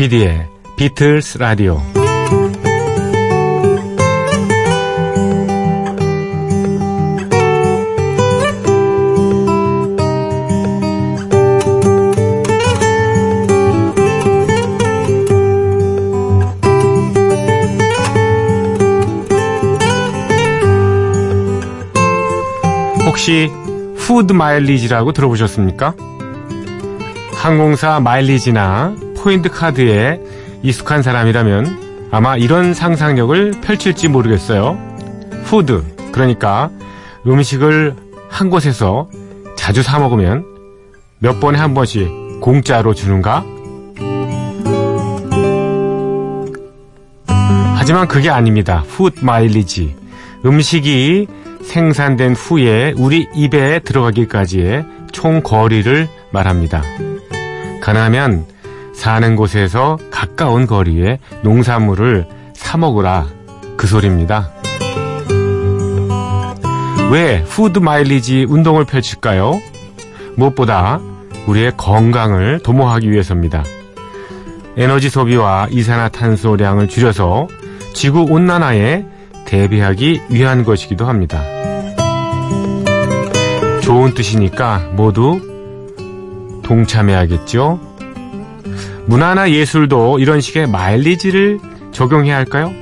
조피디의 비틀스 라디오 혹시 푸드 마일리지라고 들어보셨습니까? 항공사 마일리지나 포인트 카드에 익숙한 사람이라면 아마 이런 상상력을 펼칠지 모르겠어요. food, 그러니까 음식을 한 곳에서 자주 사 먹으면 몇 번에 한 번씩 공짜로 주는가? 하지만 그게 아닙니다. food mileage. 음식이 생산된 후에 우리 입에 들어가기까지의 총 거리를 말합니다. 가능하면 사는 곳에서 가까운 거리에 농산물을 사 먹으라 그 소리입니다. 왜 푸드 마일리지 운동을 펼칠까요? 무엇보다 우리의 건강을 도모하기 위해서입니다. 에너지 소비와 이산화탄소량을 줄여서 지구 온난화에 대비하기 위한 것이기도 합니다. 좋은 뜻이니까 모두 동참해야겠죠? 문화나 예술도 이런 식의 마일리지를 적용해야 할까요?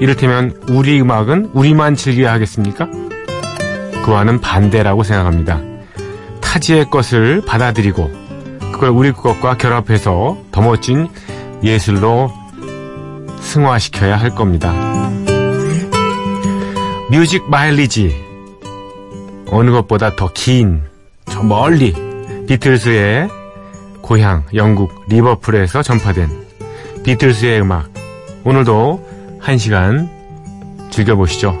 이를테면 우리 음악은 우리만 즐겨야 하겠습니까? 그와는 반대라고 생각합니다. 타지의 것을 받아들이고 그걸 우리 것과 결합해서 더 멋진 예술로 승화시켜야 할 겁니다. 뮤직 마일리지 어느 것보다 더 긴 저 멀리 비틀스의 고향 영국 리버풀에서 전파된 비틀스의 음악 오늘도 한 시간 즐겨보시죠.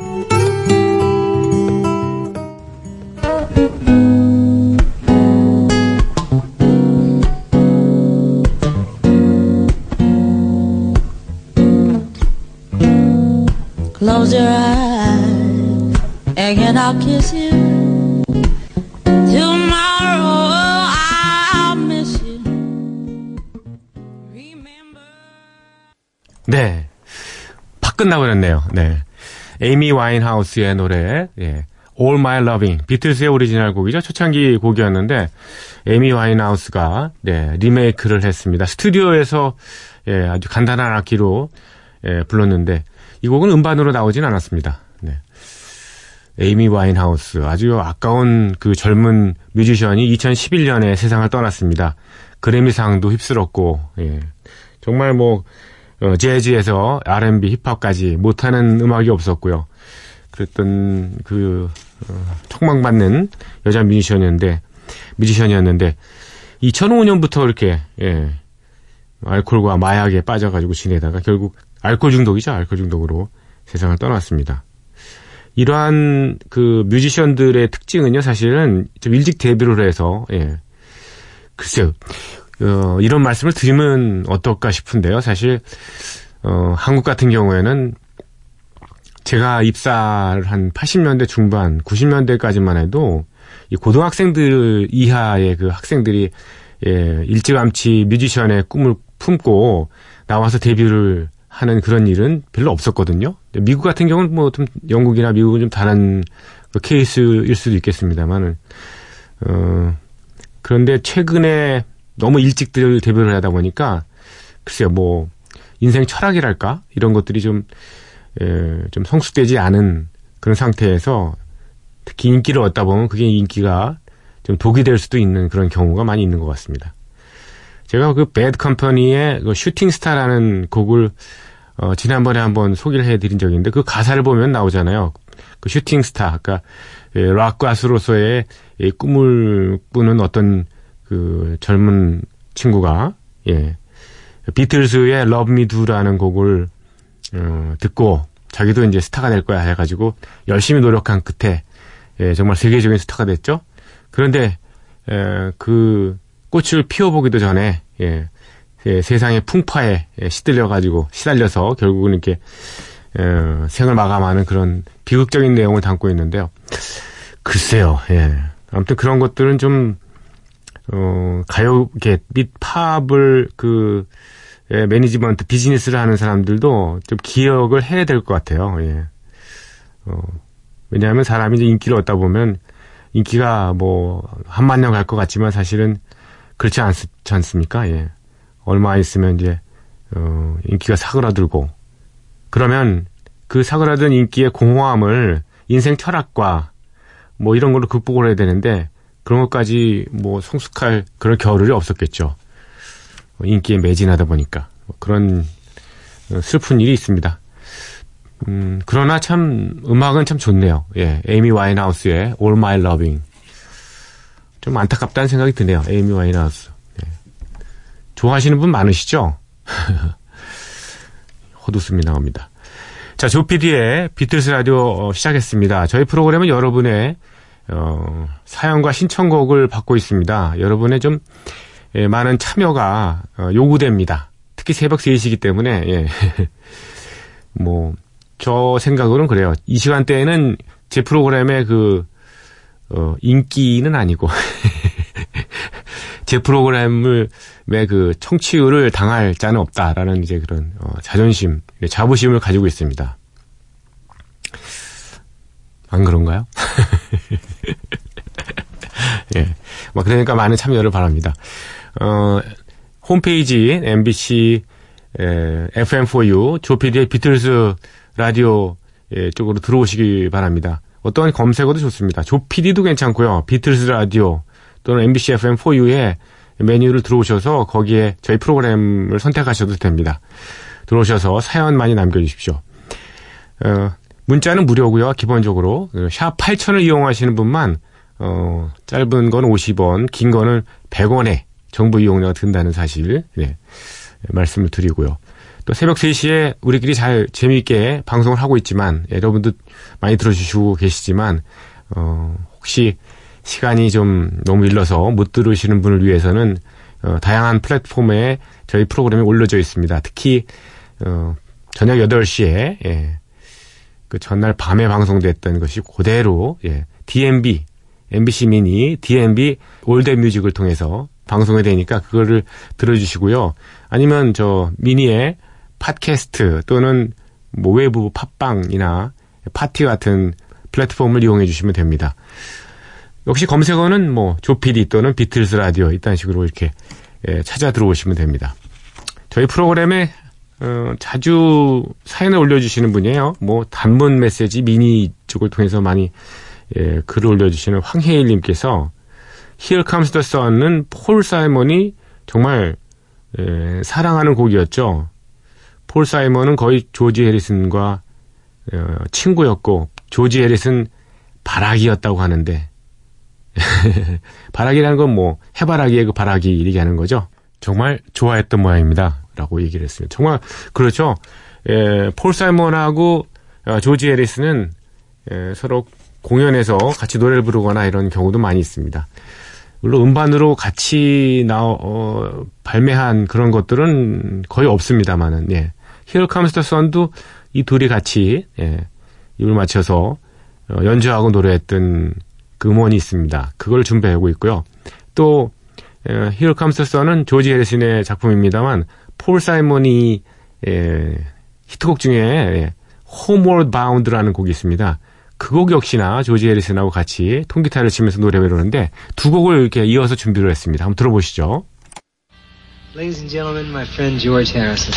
Close your eyes and I'll kiss you. 팍 끝나버렸네요. 네. 에이미 와인하우스의 노래, 예. All My Loving. 비틀스의 오리지널 곡이죠. 초창기 곡이었는데, 에이미 와인하우스가, 네, 리메이크를 했습니다. 스튜디오에서, 예, 아주 간단한 악기로, 예, 불렀는데, 이 곡은 음반으로 나오진 않았습니다. 네. 에이미 와인하우스. 아주 아까운 그 젊은 뮤지션이 2011년에 세상을 떠났습니다. 그래미상도 휩쓸었고, 예. 정말 뭐, 어, 재즈에서 R&B, 힙합까지 못하는 음악이 없었고요. 그랬던 그 어, 촉망받는 여자 뮤지션이었는데 뮤지션이었는데 2005년부터 이렇게 예, 알코올과 마약에 빠져가지고 지내다가 결국 알코올 중독이죠. 알코올 중독으로 세상을 떠났습니다. 이러한 그 뮤지션들의 특징은요, 사실은 좀 일찍 데뷔를 해서 예, 글쎄요. 어, 이런 말씀을 드리면 어떨까 싶은데요. 사실 어, 한국 같은 경우에는 제가 입사를 한 80년대 중반, 90년대까지만 해도 이 고등학생들 이하의 그 학생들이 예, 일찌감치 뮤지션의 꿈을 품고 나와서 데뷔를 하는 그런 일은 별로 없었거든요. 미국 같은 경우는 뭐 좀 영국이나 미국은 좀 다른 그 케이스일 수도 있겠습니다만은 어 그런데 최근에 너무 일찍들 데뷔를 하다 보니까 글쎄요 뭐 인생 철학이랄까 이런 것들이 좀 예, 좀 성숙되지 않은 그런 상태에서 특히 인기를 얻다 보면 그게 인기가 좀 독이 될 수도 있는 그런 경우가 많이 있는 것 같습니다. 제가 그 Bad Company의 그 Shooting Star라는 곡을 어, 지난번에 한번 소개를 해드린 적이 있는데 그 가사를 보면 나오잖아요. 그 Shooting Star, 그러니까 예, 락 가수로서의 예, 꿈을 꾸는 어떤 그 젊은 친구가 예, Love Me Do라는 곡을 어, 듣고 자기도 이제 스타가 될 거야 해가지고 열심히 노력한 끝에 예, 정말 세계적인 스타가 됐죠. 그런데 에, 그 꽃을 피워보기도 전에 예, 예, 세상의 풍파에 예, 시들려가지고 시달려서 결국은 이렇게 에, 생을 마감하는 그런 비극적인 내용을 담고 있는데요. 글쎄요. 예. 아무튼 그런 것들은 좀 어, 가요계 및 팝을 그 예, 매니지먼트 비즈니스를 하는 사람들도 좀 기억을 해야 될 것 같아요. 예. 어, 왜냐하면 사람이 이제 인기를 얻다 보면 인기가 뭐 한만 년 갈 것 같지만 사실은 그렇지 않, 않습니까? 예. 얼마 있으면 이제 어, 인기가 사그라들고 그러면 그 사그라든 인기의 공허함을 인생 철학과 뭐 이런 걸로 극복을 해야 되는데 그런 것까지 뭐 성숙할 그런 겨를이 없었겠죠. 인기에 매진하다 보니까 뭐 그런 슬픈 일이 있습니다. 음, 그러나 참 음악은 참 좋네요. 예, 에이미 와인하우스의 All My Loving 좀 안타깝다는 생각이 드네요. 에이미 와인하우스. 예. 좋아하시는 분 많으시죠? 헛웃음이 나옵니다. 자, 조피디의 비틀스 라디오 어, 시작했습니다. 저희 프로그램은 여러분의 어, 사연과 신청곡을 받고 있습니다. 여러분의 좀 예, 많은 참여가 어, 요구됩니다. 특히 새벽 3시이기 때문에 예. 뭐 저 생각으로는 그래요. 이 시간대에는 제 프로그램의 그 어, 인기는 아니고 제 프로그램을 그 청취율을 당할 자는 없다라는 이제 그런 어, 자존심, 자부심을 가지고 있습니다. 안 그런가요? 예. 뭐 그러니까 많은 참여를 바랍니다. 어, 홈페이지 MBC 에, FM4U 조피디의 비틀스 라디오 예, 쪽으로 들어오시기 바랍니다. 어떠한 검색어도 좋습니다. 조피디도 괜찮고요. 비틀스 라디오 또는 MBC FM4U에 메뉴를 들어오셔서 거기에 저희 프로그램을 선택하셔도 됩니다. 들어오셔서 사연 많이 남겨주십시오. 어, 문자는 무료고요. 기본적으로 샵 8000을 이용하시는 분만 어, 짧은 건 50원, 긴 거는 100원에 정부 이용료가 든다는 사실 네, 말씀을 드리고요. 또 새벽 3시에 우리끼리 잘 재미있게 방송을 하고 있지만 여러분도 많이 들어주시고 계시지만 어, 혹시 시간이 좀 너무 일러서 못 들으시는 분을 위해서는 어, 다양한 플랫폼에 저희 프로그램이 올려져 있습니다. 특히 어, 저녁 8시에 예, 그 전날 밤에 방송됐던 것이 그대로 예, DMB MBC 미니 DMB 올댓뮤직을 통해서 방송이 되니까 그거를 들어주시고요. 아니면 저 미니의 팟캐스트 또는 뭐 외부 팟빵이나 팟티 같은 플랫폼을 이용해 주시면 됩니다. 역시 검색어는 뭐 조피디 또는 비틀스 라디오 이딴 식으로 이렇게 예, 찾아 들어오시면 됩니다. 저희 프로그램에 어, 자주 사연을 올려주시는 분이에요. 뭐 단문 메시지 미니 쪽을 통해서 많이 예, 글을 올려주시는 황혜일님께서 Here Comes the Sun은 폴 사이먼이 정말 예, 사랑하는 곡이었죠. 폴 사이먼은 거의 조지 해리슨과 어, 친구였고 조지 해리슨 바라기였다고 하는데 바라기라는 건 뭐 해바라기의 그 바라기 얘기하는 거죠. 정말 좋아했던 모양입니다. 라고 얘기를 했습니다. 정말 그렇죠. 예, 폴 사이먼하고 어, 조지 해리스는 예, 서로 공연에서 같이 노래를 부르거나 이런 경우도 많이 있습니다. 물론 음반으로 같이 나 어, 발매한 그런 것들은 거의 없습니다만은 예. Comes the Sun도 이 둘이 같이 예, 입을 맞춰서 어, 연주하고 노래했던 그 음원이 있습니다. 그걸 준비하고 있고요. 또 Comes the Sun은 조지 해리슨의 작품입니다만 폴 사이먼이 예, 히트곡 중에 예, Homeward Bound라는 곡이 있습니다. 그 곡 역시나 조지 해리슨하고 같이 통기타를 치면서 노래를 부르는데 두 곡을 이렇게 이어서 준비를 했습니다. 한번 들어보시죠. Ladies and gentlemen, my friend George Harrison.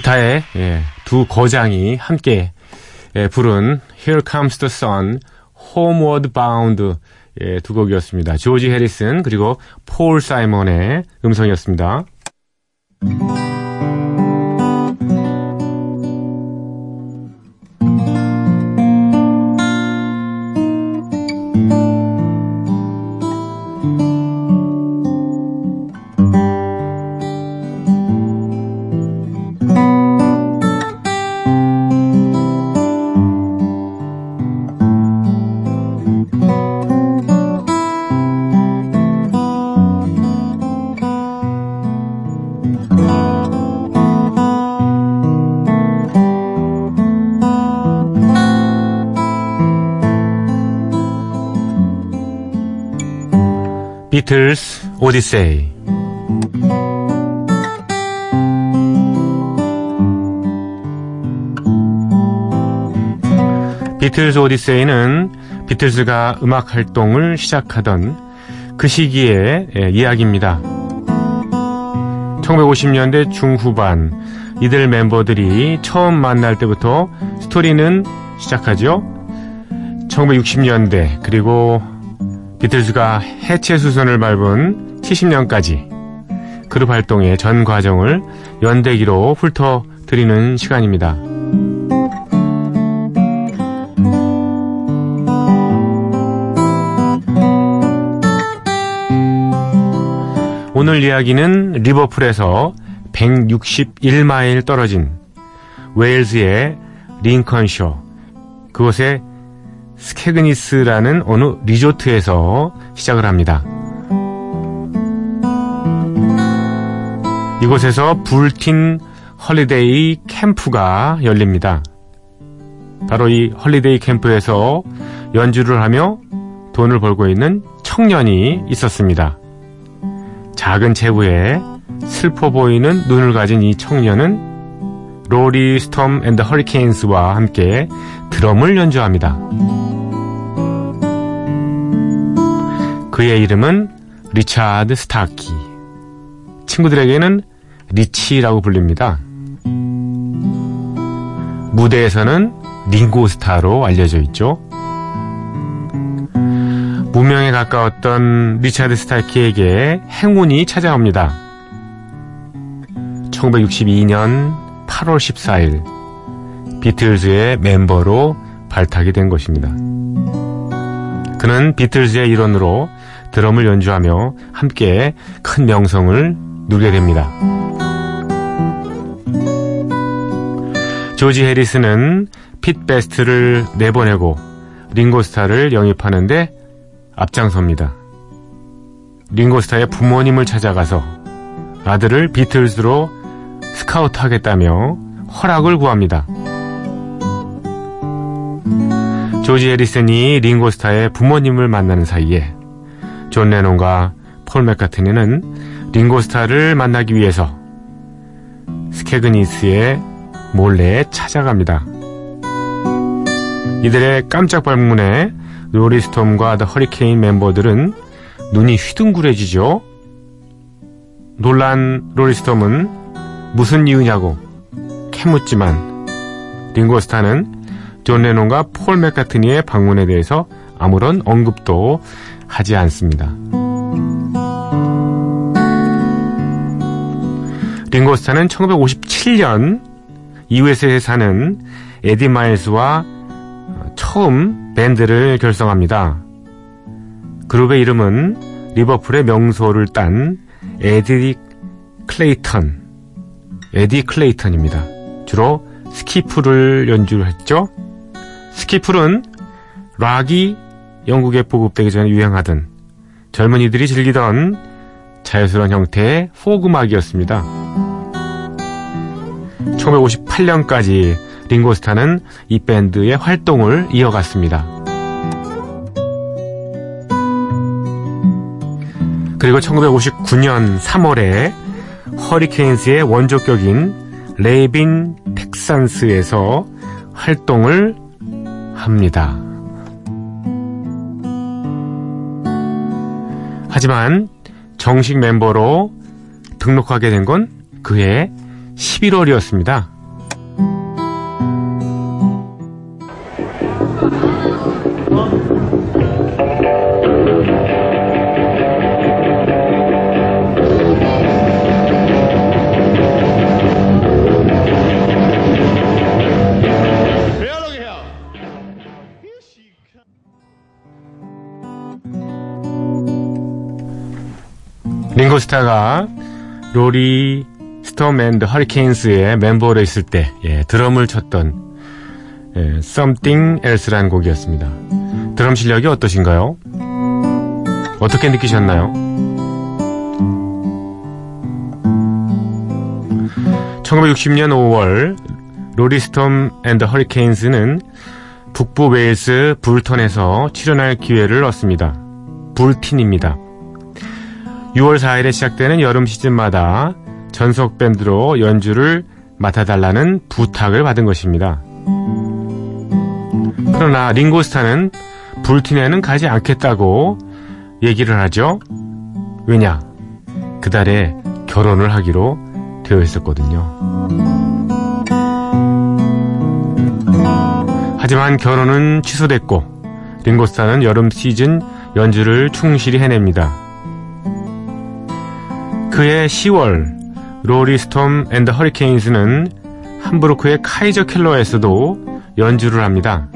기타의 예, 두 거장이 함께 예, 부른 Here Comes the Sun, Homeward Bound 예, 두 곡이었습니다. 조지 해리슨 그리고 폴 사이먼의 음성이었습니다. 비틀스 오디세이 비틀스 오디세이는 비틀스가 음악 활동을 시작하던 그 시기의 예, 이야기입니다. 1950년대 중후반 이들 멤버들이 처음 만날 때부터 스토리는 시작하죠. 1960년대 그리고 비틀즈가 해체 수선을 밟은 70년까지 그룹 활동의 전 과정을 연대기로 훑어드리는 시간입니다. 오늘 이야기는 리버풀에서 161마일 떨어진 웨일즈의 링컨쇼 그곳의 스케그니스라는 어느 리조트에서 시작을 합니다. 이곳에서 버틀린 holiday 캠프가 열립니다. 바로 이 holiday 캠프에서 연주를 하며 돈을 벌고 있는 청년이 있었습니다. 작은 체구에 슬퍼 보이는 눈을 가진 이 청년은 로리 스톰 앤드 허리케인스와 함께 드럼을 연주합니다. 그의 이름은 리차드 스타키. 친구들에게는 리치라고 불립니다. 무대에서는 링고스타로 알려져 있죠. 무명에 가까웠던 리차드 스타키에게 행운이 찾아옵니다. 1962년 8월 14일 비틀즈의 멤버로 발탁이 된 것입니다. 그는 비틀즈의 일원으로 드럼을 연주하며 함께 큰 명성을 누리게 됩니다. 조지 해리스는 피트 베스트를 내보내고 링고스타를 영입하는데 앞장섭니다. 링고스타의 부모님을 찾아가서 아들을 비틀즈로 스카우트 하겠다며 허락을 구합니다. 조지 해리슨이 링고스타의 부모님을 만나는 사이에 존 레논과 폴 맥카트니는 링고스타를 만나기 위해서 스케그니스에 몰래 찾아갑니다. 이들의 깜짝 방문에 로리스톰과 더 허리케인 멤버들은 눈이 휘둥그레지죠. 놀란 로리스톰은 무슨 이유냐고 캐묻지만 링고스타는 존 레논과 폴 맥카트니의 방문에 대해서 아무런 언급도 하지 않습니다. 링고스타는 1957년 이웃에 사는 에디 마일스와 처음 밴드를 결성합니다. 그룹의 이름은 리버풀의 명소를 딴 에디 클레이턴, 에디 클레이턴입니다. 주로 스키플을 연주를 했죠. 스키플은 락이 영국에 보급되기 전에 유행하던 젊은이들이 즐기던 자연스러운 형태의 포크 음악이었습니다. 1958년까지 링고스타는 이 밴드의 활동을 이어갔습니다. 그리고 1959년 3월에 허리케인스의 원조격인 레이빙 텍산스에서 활동을 합니다. 하지만 정식 멤버로 등록하게 된 건 그해 11월이었습니다. 링고스타가 로리 스톰 앤드 허리케인스의 멤버로 있을 때 예, 드럼을 쳤던 예, Something Else라는 곡이었습니다. 드럼 실력이 어떠신가요? 어떻게 느끼셨나요? 1960년 5월 로리 스톰 앤드 허리케인스는 북부 웨일스 버틀린에서 출연할 기회를 얻습니다. 불틴입니다. 6월 4일에 시작되는 여름 시즌마다 전속 밴드로 연주를 맡아달라는 부탁을 받은 것입니다. 그러나 링고스타는 불틴에는 가지 않겠다고 얘기를 하죠. 왜냐? 그달에 결혼을 하기로 되어 있었거든요. 하지만 결혼은 취소됐고 링고스타는 여름 시즌 연주를 충실히 해냅니다. 그해 10월 로리 스톰 앤드 허리케인스는 함부르크의 카이저 켈러에서도 연주를 합니다.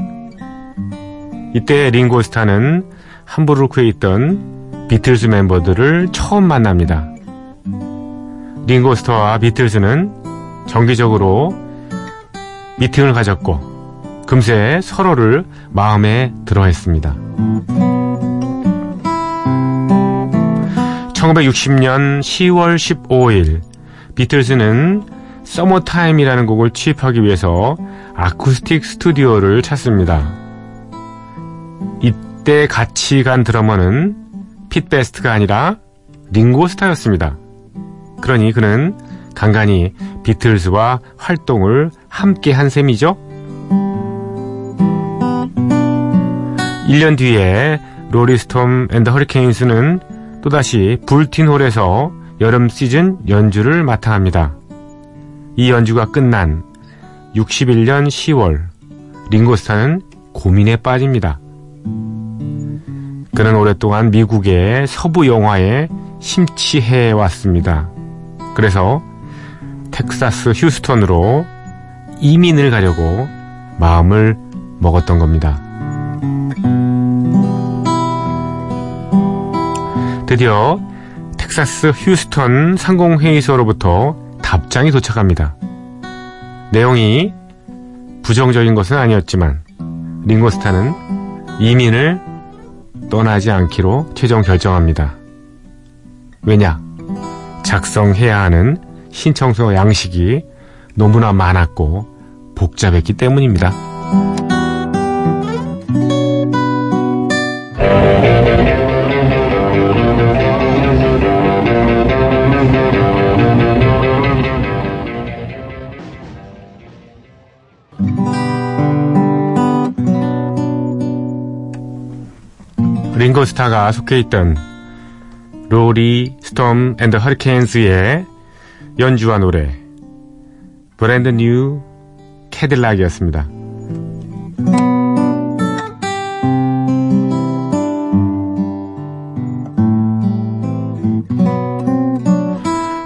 이때 링고스타는 함부르크에 있던 비틀즈 멤버들을 처음 만납니다. 링고스타와 비틀즈는 정기적으로 미팅을 가졌고 금세 서로를 마음에 들어 했습니다. 1960년 10월 15일 비틀즈는 서머타임이라는 곡을 취입하기 위해서 아쿠스틱 스튜디오를 찾습니다. 이때 같이 간 드러머는 핏 베스트가 아니라 링고스타였습니다. 그러니 그는 간간히 비틀즈와 활동을 함께 한 셈이죠. 1년 뒤에 로리스톰 앤더 허리케인스는 또다시 불틴홀에서 여름 시즌 연주를 맡아 합니다. 이 연주가 끝난 61년 10월 링고스타는 고민에 빠집니다. 그는 오랫동안 미국의 서부 영화에 심취해 왔습니다. 그래서 텍사스 휴스턴으로 이민을 가려고 마음을 먹었던 겁니다. 드디어 텍사스 휴스턴 상공회의소로부터 답장이 도착합니다. 내용이 부정적인 것은 아니었지만 링고스타는 이민을 떠나지 않기로 최종 결정합니다. 왜냐? 작성해야 하는 신청서 양식이 너무나 많았고 복잡했기 때문입니다. 링고스타가 속해 있던 로리 스톰 앤드 허리케인스의 연주와 노래 Brand New Cadillac이었습니다.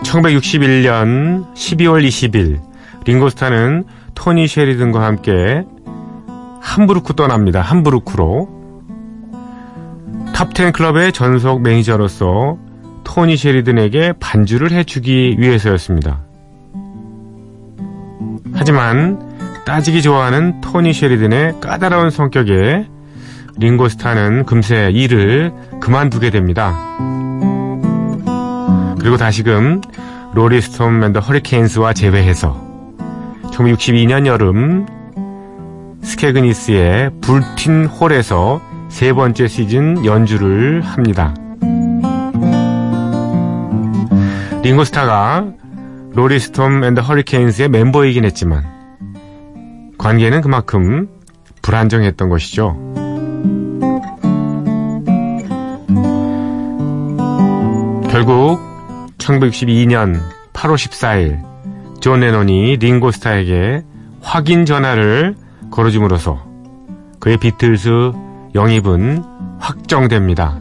(1961년 12월 20일) 링고스타는 토니 쉐리든과 함께 함부르크 떠납니다. 함부르크로 탑10 클럽의 전속 매니저로서 토니 쉐리든에게 반주를 해주기 위해서였습니다. 하지만 따지기 좋아하는 토니 쉐리든의 까다로운 성격에 링고스타는 금세 일을 그만두게 됩니다. 그리고 다시금 로리 스톰 앤더 허리케인스와 재회해서 1962년 여름 스케그니스의 불틴 홀에서 세 번째 시즌 연주를 합니다. 링고스타가 로리 스톰 앤더 허리케인스의 멤버이긴 했지만 관계는 그만큼 불안정했던 것이죠. 결국 1962년 8월 14일 존 레논이 링고스타에게 확인 전화를 걸어줌으로써 그의 비틀스 영입은 확정됩니다.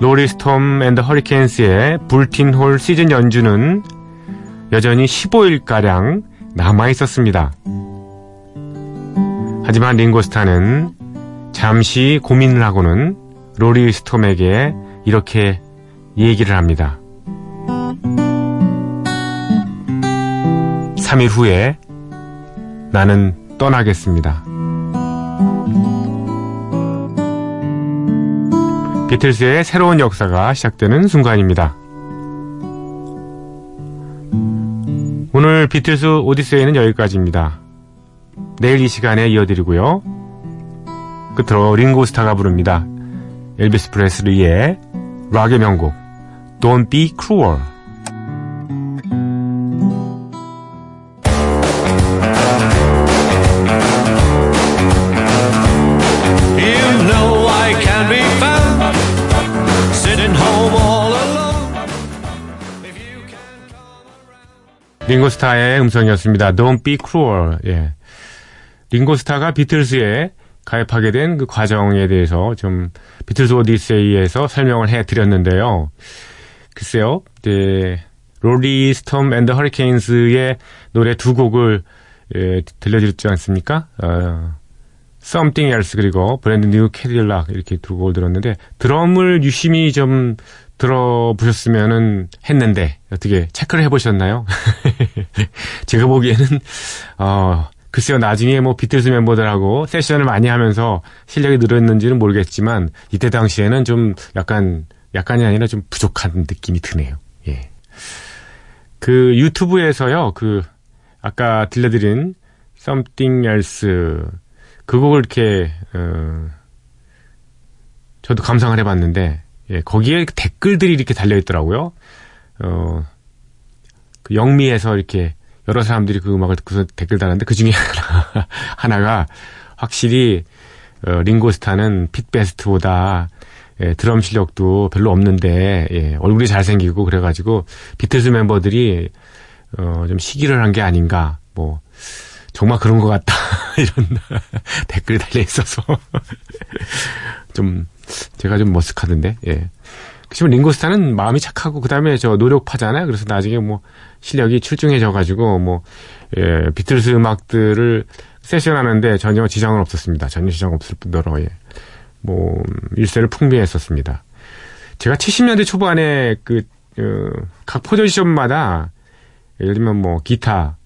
로리 스톰 앤드 허리케인스의 불틴홀 시즌 연주는 여전히 15일가량 남아 있었습니다. 하지만 링고스타는 잠시 고민을 하고는 로리 스톰에게 이렇게 얘기를 합니다. 3일 후에 나는 떠나겠습니다. 비틀스의 새로운 역사가 시작되는 순간입니다. 오늘 비틀스 오디세이는 여기까지입니다. 내일 이 시간에 이어드리고요. 끝으로 링고스타가 부릅니다. 엘비스 프레스리의 락의 명곡 Don't Be Cruel. 링고스타의 음성이었습니다. Don't be cruel. 예. 링고스타가 비틀스에 가입하게 된 그 과정에 대해서 좀 비틀스 오디세이에서 설명을 해 드렸는데요. 글쎄요, 이제 로리 스톰 앤드 허리케인스의 노래 두 곡을 예, 들려드렸지 않습니까? 어, Something Else 그리고 Brand New Cadillac 이렇게 두 곡을 들었는데 드럼을 유심히 좀 들어보셨으면은 했는데 어떻게 체크를 해보셨나요? 제가 보기에는 어 글쎄요 나중에 뭐 비틀스 멤버들하고 세션을 많이 하면서 실력이 늘었는지는 모르겠지만 이때 당시에는 좀 약간 약간이 아니라 좀 부족한 느낌이 드네요. 예. 그 유튜브에서요 그 아까 들려드린 Something Else 그 곡을 이렇게 어, 저도 감상을 해봤는데 예, 거기에 댓글들이 이렇게 달려 있더라고요. 어, 그 영미에서 이렇게 여러 사람들이 그 음악을 듣고서 댓글 달았는데 그 중에 하나, 하나가 확실히 어, 링고스타는 핏 베스트보다 예, 드럼 실력도 별로 없는데 예, 얼굴이 잘생기고 그래가지고 비틀즈 멤버들이 어, 좀 시기를 한 게 아닌가 뭐 정말 그런 것 같다 이런 댓글이 달려 있어서 좀 제가 좀 머쓱하던데 예. 그지만 링고스타는 마음이 착하고 그다음에 저 노력파잖아요. 그래서 나중에 뭐 실력이 출중해져 가지고 뭐 예, 비틀스 음악들을 세션하는데 전혀 지장은 없었습니다. 전혀 지장 없을 뿐더러 예. 뭐 일세를 풍미했었습니다. 제가 70년대 초반에 그각 포지션마다 예를 들면 뭐 기타, 또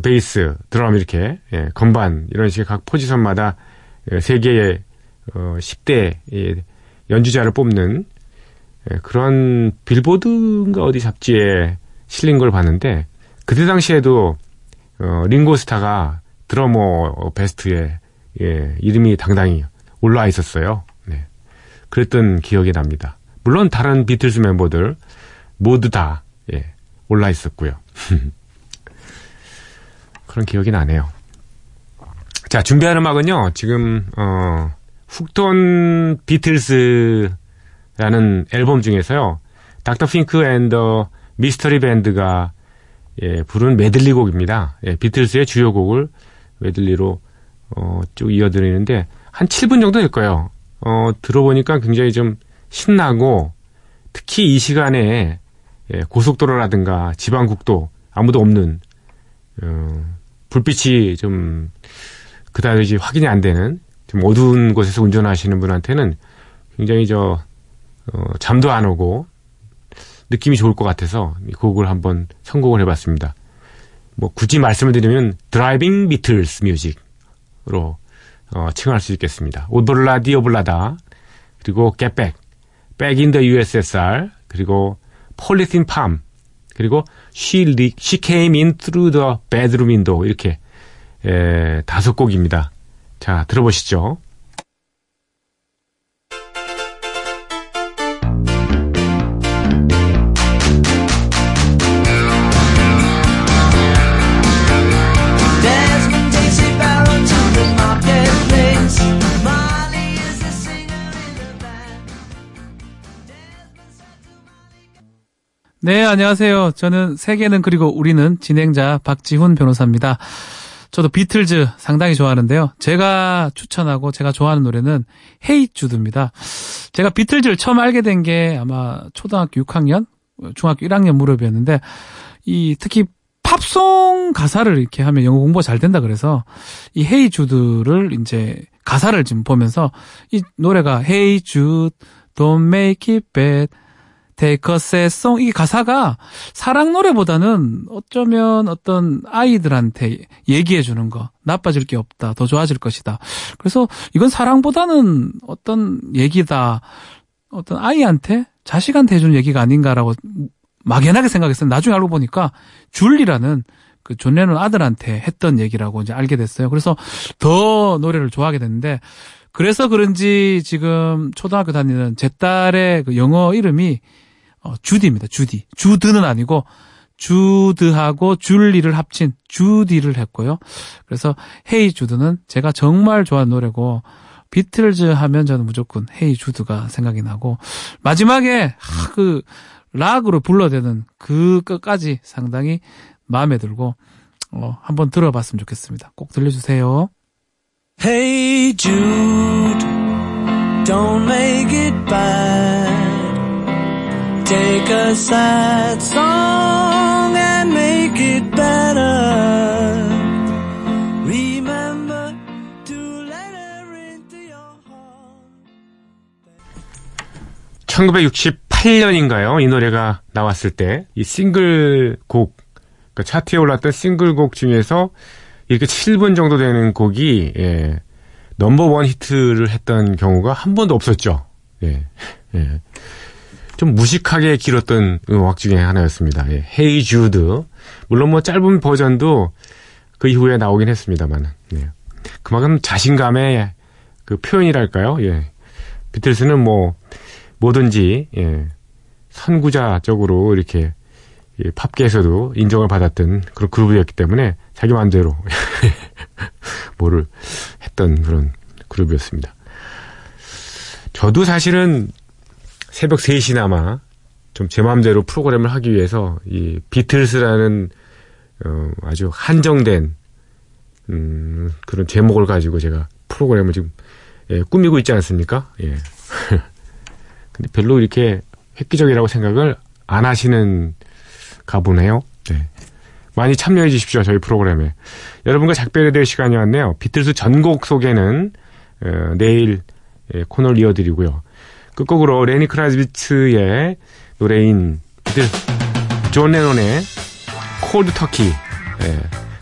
베이스, 드럼 이렇게 예, 건반 이런 식의 각 포지션마다 예, 세계의 어, 10대 예, 연주자를 뽑는 예, 그런 빌보드인가 어디 잡지에 실린 걸 봤는데 그때 당시에도 어, 링고스타가 드러머 베스트에 예, 이름이 당당히 올라와 있었어요. 네. 그랬던 기억이 납니다. 물론 다른 비틀스 멤버들 모두 다 예, 올라 있었고요. 그런 기억이 나네요. 자, 준비한 음악은요. 지금 어, Hooked on 비틀스라는 앨범 중에서요. 닥터 핑크 앤더 미스터리 밴드가 예, 부른 메들리 곡입니다. 예, 비틀스의 주요 곡을 메들리로 어, 쭉 이어드리는데 한 7분 정도 될 거예요. 어, 들어보니까 굉장히 좀 신나고 특히 이 시간에 예, 고속도로라든가 지방국도 아무도 없는 어, 불빛이 좀 그다지 확인이 안 되는 좀 어두운 곳에서 운전하시는 분한테는 굉장히 저 어, 잠도 안 오고 느낌이 좋을 것 같아서 이 곡을 한번 선곡을 해봤습니다. 뭐 굳이 말씀을 드리면 driving 비틀스 music으로 어, 칭할 수 있겠습니다. 오블라디 오 블라다 그리고 Back in the USSR 그리고 폴리틴 팜 그리고 She, She Came In Through the Bedroom Window 이렇게 에, 다섯 곡입니다. 자 들어보시죠. 네, 안녕하세요. 저는 세계는 그리고 우리는 진행자 박지훈 변호사입니다. 저도 비틀즈 상당히 좋아하는데요. 제가 추천하고 제가 좋아하는 노래는 Hey Jude입니다. 제가 비틀즈를 처음 알게 된 게 아마 초등학교 6학년, 중학교 1학년 무렵이었는데 이 특히 팝송 가사를 이렇게 하면 영어 공부가 잘 된다 그래서 이 Hey Jude를 이제 가사를 지금 보면서 이 노래가 Hey Jude don't make it bad Take a song 이 가사가 사랑 노래보다는 어쩌면 어떤 아이들한테 얘기해 주는 거 나빠질 게 없다 더 좋아질 것이다. 그래서 이건 사랑보다는 어떤 얘기다 어떤 아이한테 자식한테 해주는 얘기가 아닌가라고 막연하게 생각했어요. 나중에 알고 보니까 줄리라는 그존 레논 아들한테 했던 얘기라고 이제 알게 됐어요. 그래서 더 노래를 좋아하게 됐는데 그래서 그런지 지금 초등학교 다니는 제 딸의 그 영어 이름이 어, 주디입니다. 주디. 주드는 아니고 주드하고 줄리를 합친 주디를 했고요. 그래서 헤이 주드는 제가 정말 좋아하는 노래고 비틀즈 하면 저는 무조건 헤이 주드가 생각이 나고 마지막에 하, 그 락으로 불러대는 그 끝까지 상당히 마음에 들고 어, 한번 들어봤으면 좋겠습니다. 꼭 들려주세요. Hey Jude, don't make it bad. Take a sad song and make it better. Remember to let her into your heart. 1968년인가요? 이 노래가 나왔을 때 이 싱글 곡 그러니까 차트에 올랐던 싱글 곡 중에서 이렇게 7분 정도 되는 곡이 예, 넘버원 히트를 했던 경우가 한 번도 없었죠. 예. 예. 좀 무식하게 길었던 음악 중에 하나였습니다. 예. Hey Jude. 물론 뭐 짧은 버전도 그 이후에 나오긴 했습니다만. 예. 그만큼 자신감의 그 표현이랄까요? 예. 비틀스는 뭐 뭐든지 예. 선구자적으로 이렇게 예, 팝계에서도 인정을 받았던 그런 그룹이었기 때문에 자기 마음대로 뭐를 했던 그런 그룹이었습니다. 저도 사실은 새벽 3시나마 좀 제 마음대로 프로그램을 하기 위해서 이 비틀스라는 어, 아주 한정된 음, 그런 제목을 가지고 제가 프로그램을 지금 예, 꾸미고 있지 않습니까? 예. 근데 별로 이렇게 획기적이라고 생각을 안 하시는 가 보네요. 네. 많이 참여해 주십시오. 저희 프로그램에. 여러분과 작별해야 될 시간이 왔네요. 비틀스 전곡 소개는 어, 내일 예, 코너를 이어드리고요. 끝곡으로 레니 크라비츠의 노래인 비틀 존 레논의 Cold Turkey 예,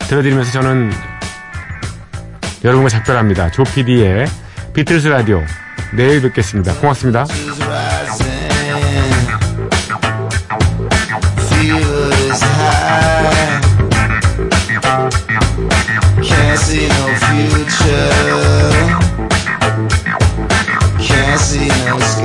들려드리면서 저는 여러분과 작별합니다. 조 PD의 비틀스 라디오 내일 뵙겠습니다. 고맙습니다. See no future. Can't see no.